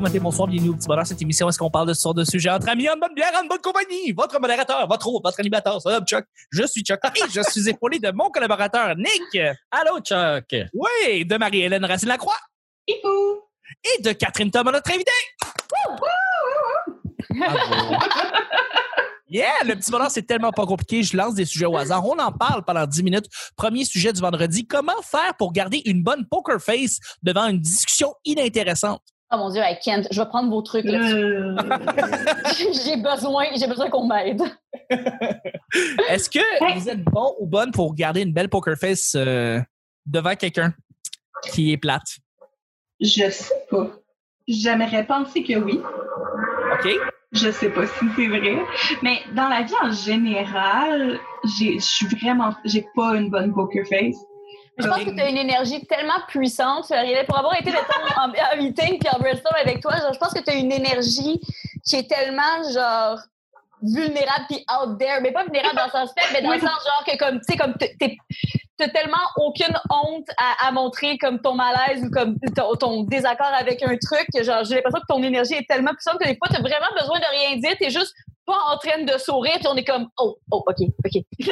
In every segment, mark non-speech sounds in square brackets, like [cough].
bon matin, bonsoir, bienvenue au petit bonheur. Cette émission, est-ce qu'on parle de ce genre de sujet entre amis, en bonne bière, en bonne compagnie? Votre modérateur, votre hôte, votre animateur, c'est Chuck. Je suis Chuck et je suis [laughs] épaulé de mon collaborateur Nick. Allô, Chuck. Oui, de Marie-Hélène Racine-Lacroix. Et de Catherine Thomas, notre invitée. Bravo. [laughs] Yeah, le petit bonheur, c'est tellement pas compliqué. Je lance des sujets au hasard. On en parle pendant 10 minutes. Premier sujet du vendredi. Comment faire pour garder une bonne poker face devant une discussion inintéressante? Oh mon Dieu, hey, Kent, je vais prendre vos trucs Euh, [laughs] j'ai besoin, j'ai besoin qu'on m'aide. [laughs] Est-ce que vous êtes bon ou bonne pour garder une belle poker face euh, devant quelqu'un qui est plate? je sais pas. J'aimerais penser que oui. OK? Je sais pas si c'est vrai. Mais dans la vie en général, j'ai- je suis vraiment, j'ai pas une bonne poker face. Je pense que tu as une énergie tellement puissante, Ariel, pour avoir été en meeting puis en brainstorm avec toi. Genre, je pense que tu as une énergie qui est tellement genre vulnérable puis out there, mais pas vulnérable dans le sens faible, mais dans le sens genre que comme tu sais comme t'es- t'as tellement aucune honte à, à montrer comme ton malaise ou comme ton, ton désaccord avec un truc que genre j'ai l'impression que ton énergie est tellement puissante que des fois t'as vraiment besoin de rien dire, t'es juste pas en train de sourire puis on est comme oh oh ok ok. [laughs]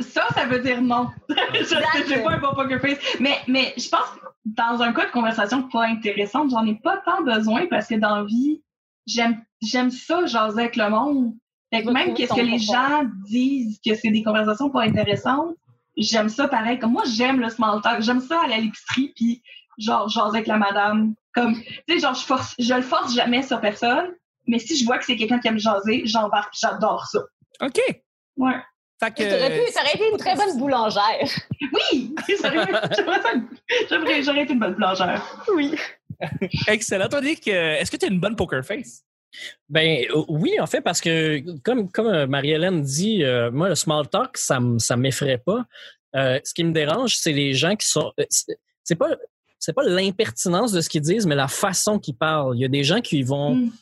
Ça ça, veut dire non. [laughs] je j'ai pas un bon poker face. Mais, mais je pense que dans un cas de conversation pas intéressante, j'en ai pas tant besoin parce que dans la vie, j'aime, j'aime ça, jaser avec le monde. Fait que Va même qu'est-ce que les gens disent que c'est des conversations pas intéressantes, j'aime ça pareil. Comme moi, j'aime le small talk. J'aime ça aller à l'épicerie puis genre jaser avec la madame. Comme, tu sais, genre, je force, je le force jamais sur personne. Mais si je vois que c'est quelqu'un qui aime jaser, j'embarque. J'adore ça. OK. Ouais. Que, T'aurais pu, t'aurais été une très bonne boulangère. Oui! [laughs] J'aurais ça- été une bonne plongeur. Oui. excellent. Toi, Nick, euh, est-ce que tu as une bonne poker face? Ben euh, oui, en fait, parce que comme, comme euh, Marie-Hélène dit, euh, moi, le small talk, ça ça m'effraie pas. Euh, ce qui me dérange, c'est les gens qui sont. c'est- C'est pas. C'est pas l'impertinence de ce qu'ils disent, mais la façon qu'ils parlent. Il y a des gens qui vont Mm.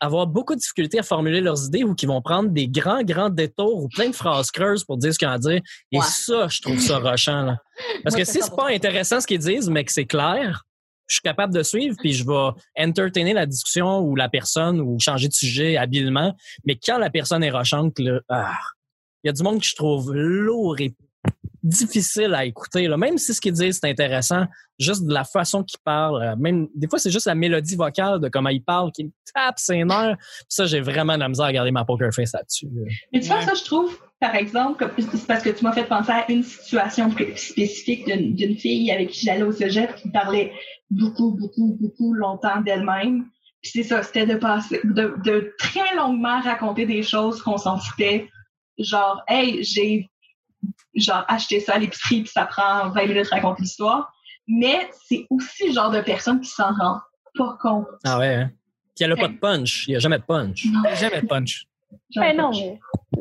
Avoir beaucoup de difficultés à formuler leurs idées ou qui vont prendre des grands, grands détours ou plein de phrases creuses pour dire ce qu'ils ont à dire. Et Ouais. ça, je trouve ça rochant. Là. Parce Moi, que si c'est pas 100%. intéressant ce qu'ils disent, mais que c'est clair, je suis capable de suivre, puis je vais entertainer la discussion ou la personne ou changer de sujet habilement. Mais quand la personne est rochante, là, ah, il y a du monde que je trouve lourd et difficile à écouter. Là. Même si ce qu'ils disent c'est intéressant, juste de la façon qu'ils parlent, euh, même des fois c'est juste la mélodie vocale de comment ils parlent qui me tape ses nerfs. Ça, j'ai vraiment de la misère à garder ma poker face là-dessus. là. Mais tu vois, Ouais. ça, je trouve, par exemple, c'est parce que tu m'as fait penser à une situation spécifique d'une d'une fille avec qui j'allais au cégep qui parlait beaucoup, beaucoup, beaucoup longtemps d'elle-même. Puis c'est ça, c'était de passer, de, de très longuement raconter des choses qu'on s'en foutait. Genre, hey, j'ai genre acheté ça à l'épicerie puis ça prend 20 minutes de raconter l'histoire. Mais c'est aussi le genre de personne qui s'en rend pas compte. Ah ouais, hein? Puis elle a pas de punch. Il n'y a jamais de punch. Non, Jamais de punch. ai Mais non,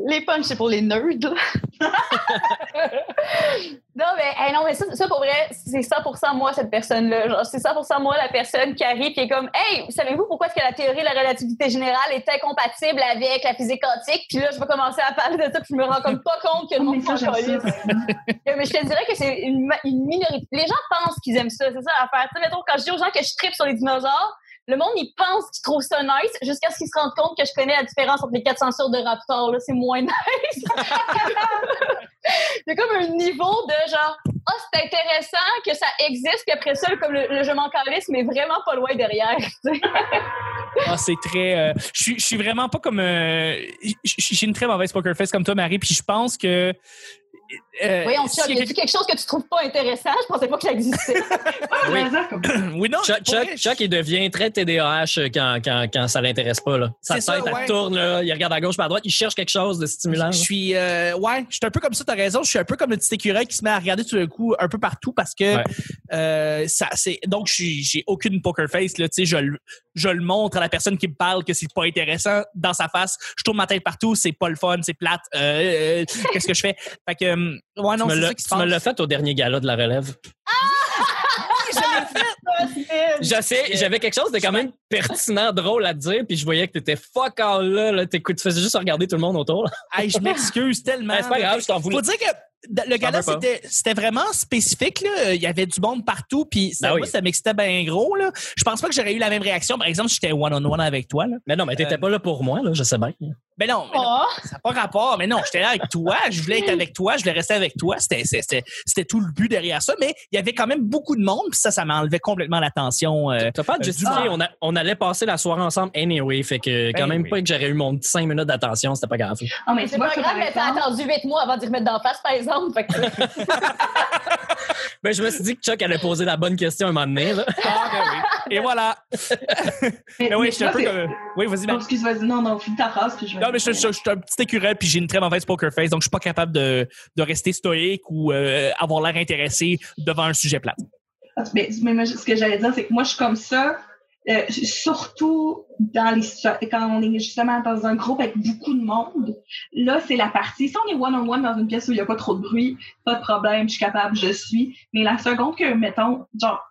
les punchs, c'est pour les nerds. [laughs] [laughs] non, mais, hey, non, mais ça, ça, pour vrai, c'est 100% moi, cette personne-là. Genre, c'est 100% moi, la personne qui arrive et est comme, hey, savez-vous pourquoi est-ce que la théorie de la relativité générale est incompatible avec la physique quantique? Puis là, je vais commencer à parler de ça, puis je me rends comme pas compte que le monde ça, [laughs] Mais je te dirais que c'est une, minorité. Les gens pensent qu'ils aiment ça, c'est ça l'affaire. Tu sais, mettons, quand je dis aux gens que je tripe sur les dinosaures, le monde, il pense qu'ils trouvent ça nice jusqu'à ce qu'ils se rendent compte que je connais la différence entre les quatre censures de Raptor. Là, c'est moins [laughs] nice. [laughs] Il y a comme un niveau de genre, ah, c'est intéressant que ça existe, puis après ça, comme le, le je m'en mais vraiment pas loin derrière. [laughs] Ah, c'est très. euh, je suis- vraiment pas comme. euh, J'ai une très mauvaise poker face comme toi, Marie, puis je pense que. euh, Voyons, si Chuck, il y y a a-tu quelque chose que tu trouves pas intéressant? Je pensais pas que ça existait. [laughs] Oui. Oui, non. Chuck, Chuck, il devient très TDAH quand, quand, quand ça l'intéresse pas. Là. Sa C'est ça, tête, elle ouais. tourne, là, il regarde à gauche, pas à droite, il cherche quelque chose de stimulant. Je suis euh, ouais, je suis un peu comme ça, t'as raison. Je suis un peu comme le petit écureuil qui se met à regarder tout d'un coup un peu partout parce que Ouais. euh, ça c'est donc je suis- j'ai aucune poker face là, tu sais, je le je le montre à la personne qui me parle que c'est pas intéressant dans sa face. Je tourne ma tête partout, c'est pas le fun, c'est plate. Euh, euh, Qu'est-ce que je fais? [laughs] Fait que euh, ouais non, tu me c'est l'as- ça qui se tu me l'as fait au dernier gala de la relève. [laughs] Je l'ai fait. Je sais, j'avais quelque chose de quand même pertinent, drôle à te dire, puis je voyais que t'étais fuck all là, là tu faisais juste regarder tout le monde autour. Hey, je m'excuse [laughs] tellement. C'est pas grave, je t'en voulais. Faut dire que le gala, c'était c'était vraiment spécifique. Là. Il y avait du monde partout, puis ça, Ben oui. ça m'excitait bien gros. Là. Je pense pas que j'aurais eu la même réaction. Par exemple, si j'étais one-on-one avec toi. Là. Mais non, mais t'étais Euh, pas là pour moi, là, je sais bien. Ben non, mais non, Oh! ça n'a pas rapport. Mais non, j'étais là avec toi. Je voulais être avec toi. Je voulais rester avec toi. C'était tout le but derrière ça. Mais il y avait quand même beaucoup de monde, puis ça, ça m'enlevait complètement l'attention. euh, T'as pas euh, justifié, du- on, a- on allait passer la soirée ensemble anyway, fait que quand Ben même oui. pas que j'aurais eu mon petit 5 minutes d'attention, c'était pas grave. Ah, mais C'est pas grave, mais t'as attendu huit mois avant d'y remettre d'en face, par exemple. Fait que, [laughs] Ben, je me suis dit que Chuck allait poser la bonne question un moment donné. Là. Ah, ben oui. Et voilà. mais- [laughs] Ben oui, mais j'étais un peu comme. Oui, vas-y, ben. Excuse, vas-y, non, non, finis ta phrase, puis je vais. Non, mais je, je- je suis un petit écureuil puis j'ai une très mauvaise poker face, donc je suis pas capable de, de rester stoïque ou euh, avoir l'air intéressé devant un sujet plat. Ah, Mais, mais ce que j'allais dire, c'est que moi, je suis comme ça, euh, surtout dans les quand on est justement dans un groupe avec beaucoup de monde. Là, c'est la partie. Si on est one-on-one dans une pièce où il n'y a pas trop de bruit, pas de problème, je suis capable, je suis. Mais la seconde que, mettons, genre,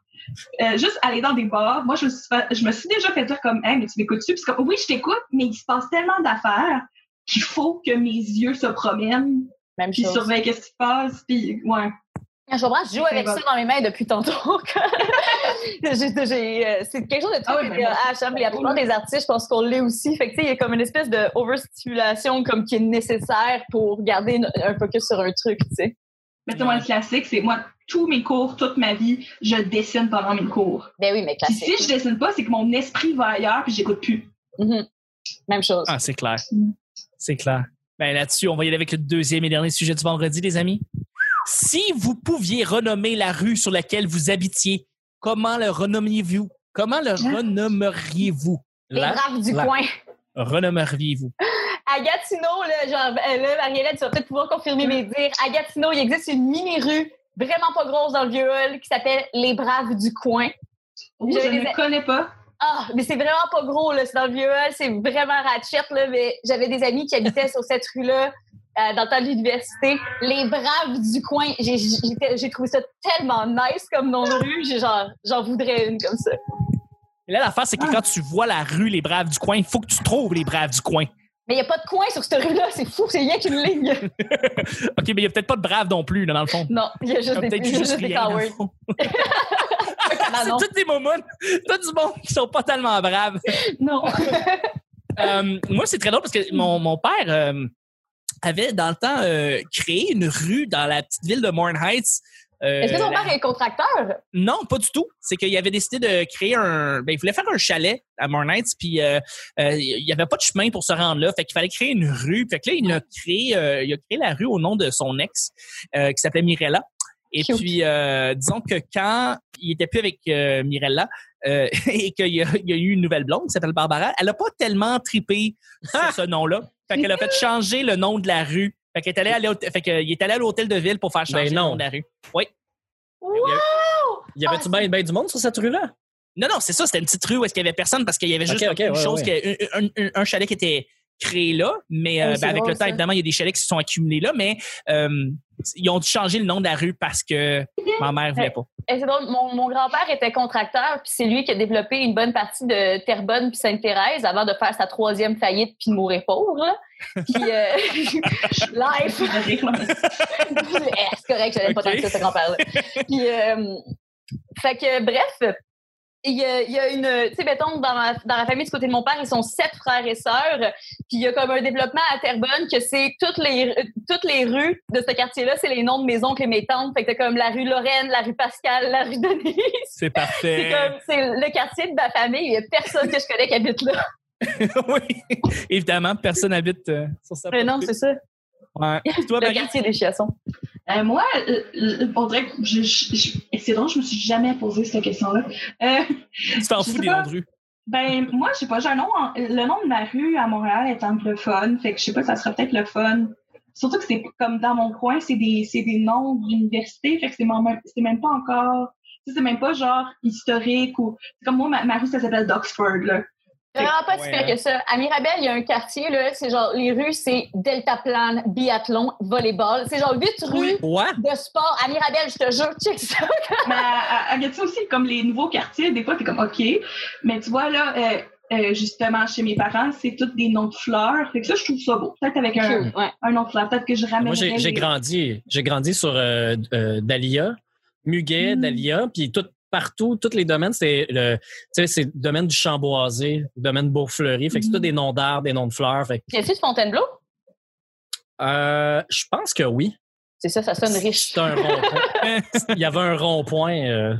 euh, juste aller dans des bars, moi, je me suis, fait- je me suis déjà fait dire comme, hey, mais tu m'écoutes-tu? Puis comme, oui, je t'écoute, mais il se passe tellement d'affaires qu'il faut que mes yeux se promènent, même puis surveillent qu'est-ce qui se passe, puis ouais. Je comprends, je joue avec ça dans mes mains depuis tantôt. [laughs] Euh, c'est quelque chose de Ah ben, euh, moi, à Cham. La plupart des artistes, je pense qu'on l'est aussi. Fait que, il y a comme une espèce de overstimulation comme qui est nécessaire pour garder un focus sur un truc, tu sais. Mais tu sais, moi, le classique, c'est moi, tous mes cours, toute ma vie, je dessine pendant mes cours. Ben oui, mais Puis classique. si je dessine pas, c'est que mon esprit va ailleurs puis j'écoute plus. Mhm. Même chose. Ah, c'est clair. Mm. C'est clair. Ben là-dessus, on va y aller avec le deuxième et dernier sujet du vendredi, les amis. Si vous pouviez renommer la rue sur laquelle vous habitiez, comment le renommeriez-vous? Comment le Hein? renommeriez-vous? Les braves du là. coin. Renommeriez-vous? À Gatineau, là, genre, euh, là, Marielle, tu vas peut-être pouvoir confirmer mes dires. À Gatineau, il existe une mini-rue vraiment pas grosse dans le vieux hall qui s'appelle Les Braves du coin. Oh, je ne connais pas. Ah, mais c'est vraiment pas gros, là. C'est dans le vieux hall, c'est vraiment ratchet, là. Mais j'avais des amis qui habitaient sur cette rue-là. Euh, dans le temps de l'université, les braves du coin, j'ai- trouvé ça tellement nice comme nom de rue, j'en voudrais une comme ça. Et là, l'affaire, c'est que quand tu vois la rue Les Braves du coin, il faut que tu trouves les Braves du coin. Mais il n'y a pas de coin sur cette rue-là, c'est fou, c'est rien qu'une ligne. [laughs] OK, mais il n'y a peut-être pas de Braves non plus, là, dans le fond. Non, il y a juste des, juste juste des cowards. [laughs] [laughs] Ah. C'est tous des moments, tout du monde qui sont pas tellement braves. Non. Euh, moi, c'est très drôle parce que mon, mon père euh, avait, dans le temps, euh, créé une rue dans la petite ville de Morn Heights. Euh, Est-ce que la- père est contracteur? Non, pas du tout. C'est qu'il avait décidé de créer un... Ben, il voulait faire un chalet à Morn Heights, puis euh, euh, il n'y avait pas de chemin pour se rendre là. Fait qu'il fallait créer une rue. Fait que là, il a créé, euh, il a créé la rue au nom de son ex, euh, qui s'appelait Mirella. Et Cute. puis, euh, disons que quand il était plus avec euh, Mirella euh, [laughs] et qu'il y, a il y a eu une nouvelle blonde qui s'appelle Barbara, elle a pas tellement tripé sur ce nom-là. Fait qu'elle a fait changer le nom de la rue. Fait qu'elle est allée à l'hôtel- fait qu'il est allé à l'hôtel de ville pour faire changer Ben le non. nom de la rue. Oui. Wow! Y avait-tu Ah, bien ben du monde sur cette rue-là? Non, non, c'est ça. C'était une petite rue où est-ce qu'il y avait personne parce qu'il y avait juste Ok, ok, une ouais, chose, ouais. qui- un, un- un chalet qui était créé là, mais euh, ben, avec le temps, ça. évidemment, il y a des chalets qui se sont accumulés là, mais euh, ils ont dû changer le nom de la rue parce que ma mère voulait pas. C'est drôle, mon, mon grand-père était contracteur, puis c'est lui qui a développé une bonne partie de Terrebonne puis Sainte-Thérèse avant de faire sa troisième faillite puis de mourir pauvre. Là. Puis, euh, [laughs] life! [laughs] Eh, c'est correct, j'avais pas Ok. tant que ça, ce grand-père-là. Puis, euh, fait que, bref, il y a, il y a une, tu sais, mettons, dans, ma- dans la famille du côté de mon père, ils sont sept frères et sœurs. Puis il y a comme un développement à Terrebonne que c'est toutes les, toutes les rues de ce quartier-là, c'est les noms de mes oncles et mes tantes. Fait que t'as comme la rue Lorraine, la rue Pascal, la rue Denise. C'est parfait. C'est comme, c'est le quartier de ma famille. Il y a personne que je connais qui habite là. [laughs] oui. Évidemment, personne n'habite euh, sur sa Mais non, c'est ça. Ouais. [laughs] Toi, Le Marie? quartier des Chiassons. Euh, moi, euh, on dirait que je, je- je- et c'est drôle, je me suis jamais posé cette question-là. Euh, Tu t'en fous des noms de rue. ben, moi, je sais pas, j'ai un nom, en- le nom de ma rue à Montréal est anglophone, fait que je sais pas, ça serait peut-être le fun. Surtout que c'est comme dans mon coin, c'est des, c'est des noms d'université, fait que c'est même, c'est même pas encore, tu sais, c'est même pas genre historique ou, c'est comme moi, ma, ma rue, ça s'appelle d'Oxford, là. Vraiment pas si Ouais, pire que ça. À Mirabel, il y a un quartier, là, c'est genre, les rues, c'est deltaplane, biathlon, volleyball. C'est genre huit rues Quoi? de sport. À Mirabel, je te jure, check ça. [laughs] Mais à, à, à Gatineau aussi, comme les nouveaux quartiers, des fois, t'es comme, OK. Mais tu vois, là, euh, euh, justement chez mes parents, c'est tous des noms de fleurs. Fait que ça, je trouve ça beau. Peut-être avec un, ouais. un nom de fleur. Peut-être que je ramènerais Moi, j'ai les- grandi, j'ai grandi sur euh, euh, Dahlia, Muguet, Mm. Dahlia, puis tout partout, tous les domaines, c'est le, tu sais, c'est le domaine du champ boisé, le domaine Beaufleury. Fait que c'est Mm. tout des noms d'arbres, des noms de fleurs. Fait que, Y de Fontainebleau? euh, je pense que oui. C'est ça, ça sonne riche. C'est un rond-point. [laughs] Il y avait un rond-point. euh,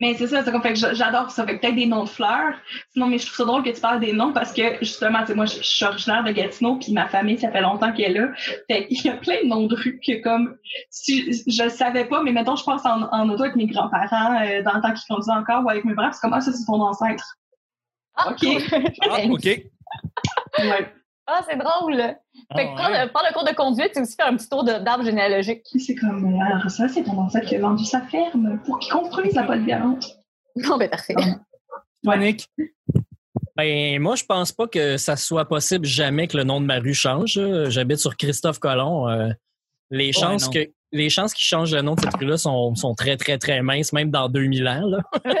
Mais c'est ça, c'est comme fait que j'a- j'adore ça. Fait peut-être des noms de fleurs. Sinon, mais je trouve ça drôle que tu parles des noms parce que justement, tu sais, moi, je, suis originaire de Gatineau, puis ma famille, ça fait longtemps qu'elle est là. Fait qu'il y a plein de noms de rues que comme si je le savais pas, mais mettons, je passe en, en auto avec mes grands-parents euh, dans le temps qu'ils conduisaient encore ou avec mes puis c'est comme ah, ça, c'est ton ancêtre. Ah, OK. cool. Ah, OK. [laughs] Ouais. Ah, c'est drôle. Fait que ah, prendre, ouais. prendre le cours de conduite, c'est aussi faire un petit tour d'arbre généalogique. C'est comme alors ça, c'est ton ancêtre qui a vendu sa ferme pour qu'il construise la polyvalente. Non, ben parfait. Monique? Ben, moi, je pense pas que ça soit possible jamais que le nom de ma rue change. J'habite sur Christophe Colomb. euh, les chances que les chances qu'il change le nom de cette rue-là sont, sont très, très, très minces, même dans 2000 ans. Là. [laughs]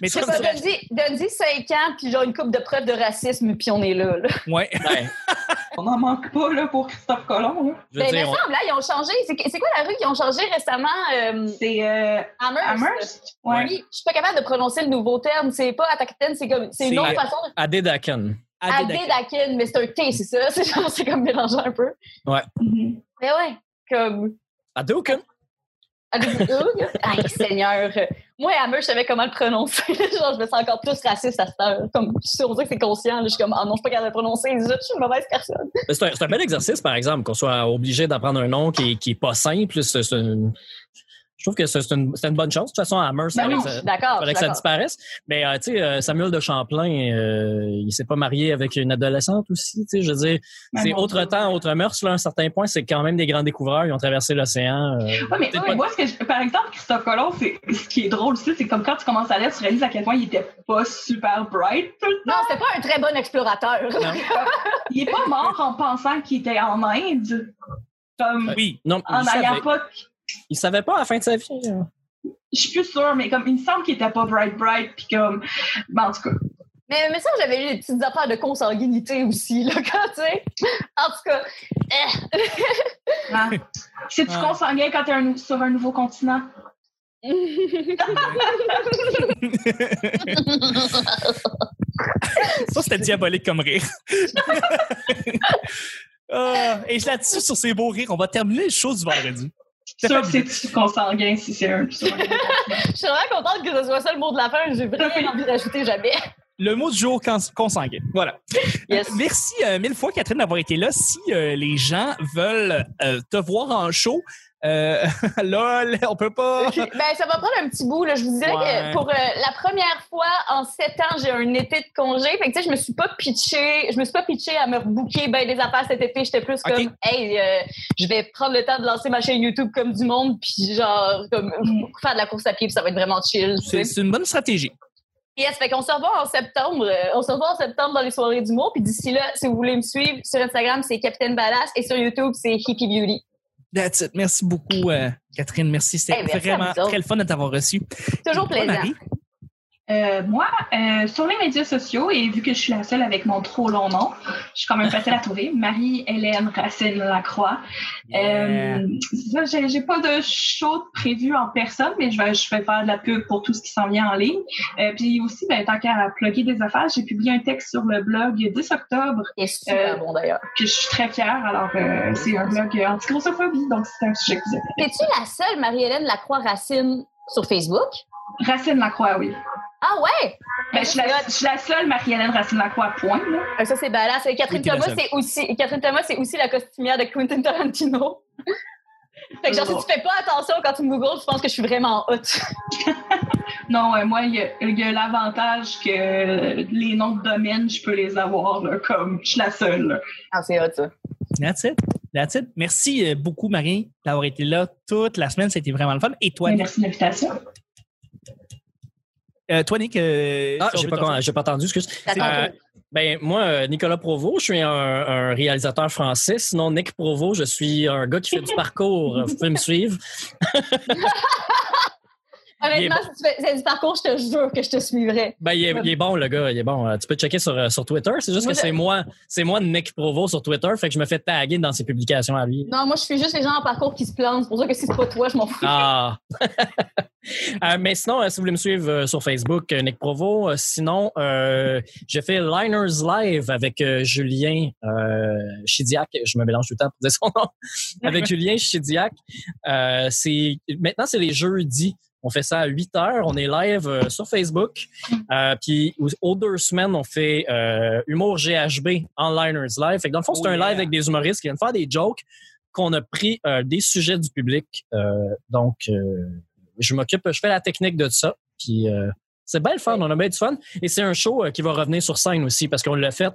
Mais donne-y donne-y 5 ans, puis genre une coupe de preuves de racisme, puis on est là. là. [laughs] Ouais. Ben, On n'en manque pas là, pour Christophe Colomb. Ben, il dire, me on- semble, là, ils ont changé. C'est c'est quoi la rue qu'ils ont changé récemment? Euh, C'est euh, Amherst? Amherst? Ouais. Oui, je suis pas capable de prononcer le nouveau terme. C'est pas Atakaten, c'est comme, c'est une autre façon. Adedakan. Adédaken, mais c'est un T, c'est ça? [laughs] C'est genre, c'est comme mélangeant un peu. Mhm. Mais ouais, comme. Adedakan. Adédaken. Ay, Seigneur. Moi, Hammer, je savais comment le prononcer. [laughs] genre, je me sens encore plus raciste à cette heure. Comme, je suis sûre, on dirait que c'est conscient. là. Je suis comme, ah non, je suis pas capable de le prononcer. Je suis une mauvaise personne. C'est un, bel exercice, par exemple, qu'on soit obligé d'apprendre un nom qui qui est pas simple. C'est une- je trouve que c'est une, bonne chose. De toute façon, Hammer, ça Ben ça- fallait que ça disparaisse. Mais euh, tu sais, euh, Samuel de Champlain, euh, il s'est pas marié avec une adolescente aussi. Tu sais, je veux dire, Ben c'est autre temps, autre mœurs. Là, à un certain point, c'est quand même des grands découvreurs. Ils ont traversé l'océan. euh, Ouais, mais peut-être ouais, pas- moi, ce que je- par exemple, Christophe Colomb, c'est, ce qui est drôle aussi, c'est comme quand tu commences à lire, tu réalises à quel point il était pas super bright tout le Non, c'était pas un très bon explorateur. [laughs] Il est pas mort en pensant qu'il était en Inde. Comme, Oui. Non, en n'ayant pas, il savait pas à la fin de sa vie. hein. je suis plus sûre, mais comme, il me semble qu'il était pas bright bright, puis comme, ben, en tout cas. Mais, mais ça, j'avais lu des petites affaires de consanguinité aussi, là, [laughs] quand tu sais. En tout cas, eh. hein. C'est-tu Ouais. consanguin quand t'es un- sur un nouveau continent? [laughs] Ça, c'était diabolique comme rire. [laughs] Ah, et là-dessus, sur ces beaux rires, on va terminer les choses du vendredi. Je suis sûre que c'est-tu consanguin si c'est un. [laughs] Je suis vraiment contente que ce soit ça le mot de la fin. J'ai vraiment envie de rajouter jamais. Le mot du jour cons- consanguin. Voilà. [laughs] Yes. Euh, Merci euh, mille fois, Catherine, d'avoir été là. Si euh, les gens veulent euh, te voir en show, euh, [laughs] lol, on peut pas. Ben, ça va prendre un petit bout. Là. Je vous dirais Ouais. que pour euh, la première fois en sept ans, j'ai un été de congé. Fait que, je me suis pas pitché, je me suis pas pitché à me rebooker ben des affaires cet été. J'étais plus comme, hey, euh, je vais prendre le temps de lancer ma chaîne YouTube comme du monde, puis genre, comme, faire de la course à pied, puis ça va être vraiment chill. C'est une bonne stratégie. Yes, fait qu'on se revoit en septembre. On se revoit en septembre dans les soirées d'humour. Puis d'ici là, si vous voulez me suivre sur Instagram, c'est Capitaine Badass et sur YouTube, c'est Hippie Beauty. That's it. Merci beaucoup, euh, Catherine. Merci. C'était Eh, vraiment très le fun de t'avoir reçu. Toujours plaisant. Marie? Euh, moi, euh, sur les médias sociaux, et vu que je suis la seule avec mon trop long nom, je suis quand même facile à trouver. [laughs] Marie-Hélène Racine Lacroix. Euh, c'est ça, j'ai, j'ai pas de show prévu en personne, mais je vais, je vais faire de la pub pour tout ce qui s'en vient en ligne. Euh, puis aussi, ben, tant qu'à plugger des affaires, j'ai publié un texte sur le blog le 10 octobre est super Euh, bon d'ailleurs. que je suis très fière. Alors, euh, c'est un blog anti-grossophobie, donc c'est un sujet que vous avez. Es-tu la seule Marie-Hélène Lacroix-Racine sur Facebook? Racine Lacroix, oui. Ah ouais? Ben, je, suis la, je suis la seule Marie-Hélène Racine Lacroix, point. Là. Euh, Ça, c'est badass. Et Catherine Oui, Thomas, c'est aussi, Catherine Thomas, c'est aussi la costumière de Quentin Tarantino. [laughs] fait que genre, si tu fais pas attention quand tu me googles, tu penses que je suis vraiment hot. [laughs] Non, euh, moi, il y a, l'avantage que les noms de domaine, je peux les avoir là, comme je suis la seule. là. Ah, c'est hot, ça. That's it. That's it. Merci euh, beaucoup, Marie, d'avoir été là toute la semaine. C'était vraiment le fun. Et toi, merci de l'invitation. Euh, toi, Nick, euh, Ah, j'ai pas, pas entendu, excuse. Euh, ben, moi, euh, Nicolas Provo, je suis un, un réalisateur français. Sinon, Nick Provo, je suis un gars qui fait du parcours. Vous pouvez me suivre. [laughs] Honnêtement, si tu fais du parcours, je te jure que je te suivrais. Ben, il est, il est bon, le gars. Il est bon. Euh, Tu peux checker sur, euh, sur Twitter. C'est juste Moi, que je- c'est moi, c'est moi, Nick Provo, sur Twitter. Fait que je me fais taguer dans ses publications à lui. Non, moi, je suis juste les gens en parcours qui se plantent. C'est pour ça que si c'est pas toi, je m'en fous. Ah! [laughs] Euh, mais sinon, si vous voulez me suivre sur Facebook, Nick Provo, sinon, j'ai fait Liners Live avec Julien Chidiac. Je me mélange tout le temps pour dire son nom. [laughs] avec [laughs] Julien Chidiac. C'est, maintenant, c'est les jeudis. On fait ça à 8 heures. On est live euh, sur Facebook. Euh, puis aux, deux semaines, on fait euh, Humour GHB en Liners Live. Fait que dans le fond, c'est Oh un live avec des humoristes qui viennent faire des jokes qu'on a pris euh, des sujets du public. Euh, donc, euh, je m'occupe, je fais la technique de ça. Puis c'est bien le fun, on a bien du fun. Et c'est un show qui va revenir sur scène aussi parce qu'on l'a fait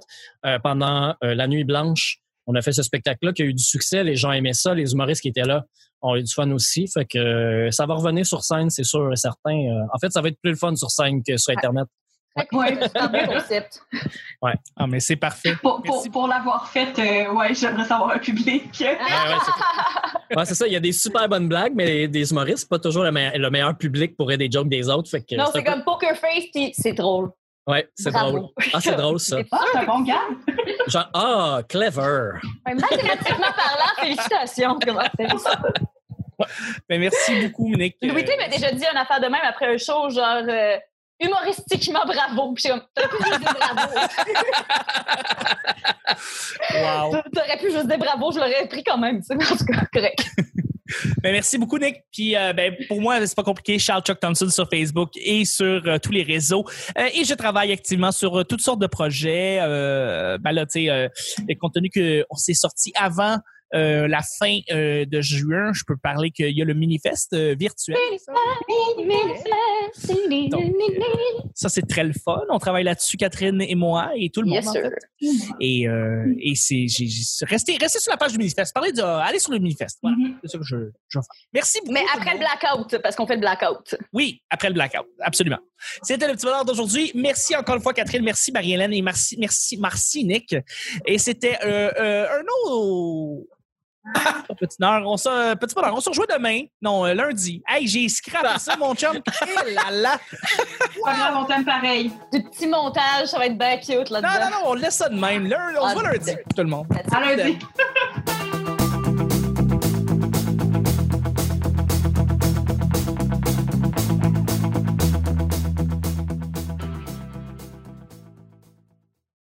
pendant la nuit blanche. On a fait ce spectacle-là qui a eu du succès. Les gens aimaient ça. Les humoristes qui étaient là ont eu du fun aussi. Fait que euh, ça va revenir sur scène, c'est sûr et certain. Euh, en fait, ça va être plus le fun sur scène que sur Internet. Que c'est un bon concept. Ah, mais c'est parfait. Pour, pour, Merci. pour l'avoir fait, euh, ouais, j'aimerais savoir un public. Ouais, ouais, c'est Ouais, ça. Il y a des super bonnes blagues, mais des humoristes, c'est pas toujours le, meilleur- le meilleur public pour aider des jokes des autres. Fait que Non, c'est peu- comme Poker Face, c'est drôle. Ouais, c'est Bravo. drôle. Ah, c'est drôle, ça. C'est Ah, c'est un bon gars. Genre, ah, clever. Ouais, Mathématiquement parlant, félicitations. Comment c'est ça? Ben, merci beaucoup, Nick. Louis T m'a déjà dit une affaire de même après un show, genre euh, humoristiquement bravo. Puis comme, t'aurais pu juste dire bravo. Wow. T'aurais pu juste dire bravo, je l'aurais pris quand même. sais. En tout cas, correct. Ben, merci beaucoup, Nick. Puis, euh, ben, pour moi, c'est pas compliqué. Charles Chuck Thompson sur Facebook et sur euh, tous les réseaux. Euh, et je travaille activement sur toutes sortes de projets. Ben là, tu sais, compte tenu qu'on s'est sorti avant euh, la fin euh, de juin, je peux parler qu'il y a le Minifest euh, virtuel. Ça, c'est très le fun. On travaille là-dessus, Catherine et moi, et tout le Yes, monde. en sir. fait. Et, euh, et c'est, j'ai, j'ai- restez, restez sur la page du Minifest. Parlez de, allez sur le Minifest. Voilà. Mhm. C'est ça que je, je vais faire. Merci beaucoup. Mais après le blackout, parce qu'on fait le blackout. Oui, après le blackout. Absolument. C'était le petit bonheur d'aujourd'hui. Merci encore une fois, Catherine. Merci, Marie-Hélène. Et merci, merci, merci, Nick. Et c'était euh, euh, un autre. Petit bonheur, on se, petit bonheur, on se rejoint demain. Non, euh, lundi. Hey, j'ai scrappé ça, mon chum. [laughs] Eh là là. Pas grave, on t'aime pareil. Du petit montage, ça va être bien cute Non, là-dedans. non, non, on laisse ça de même. Lundi, on se voit lundi, tout le monde. À lundi. [laughs]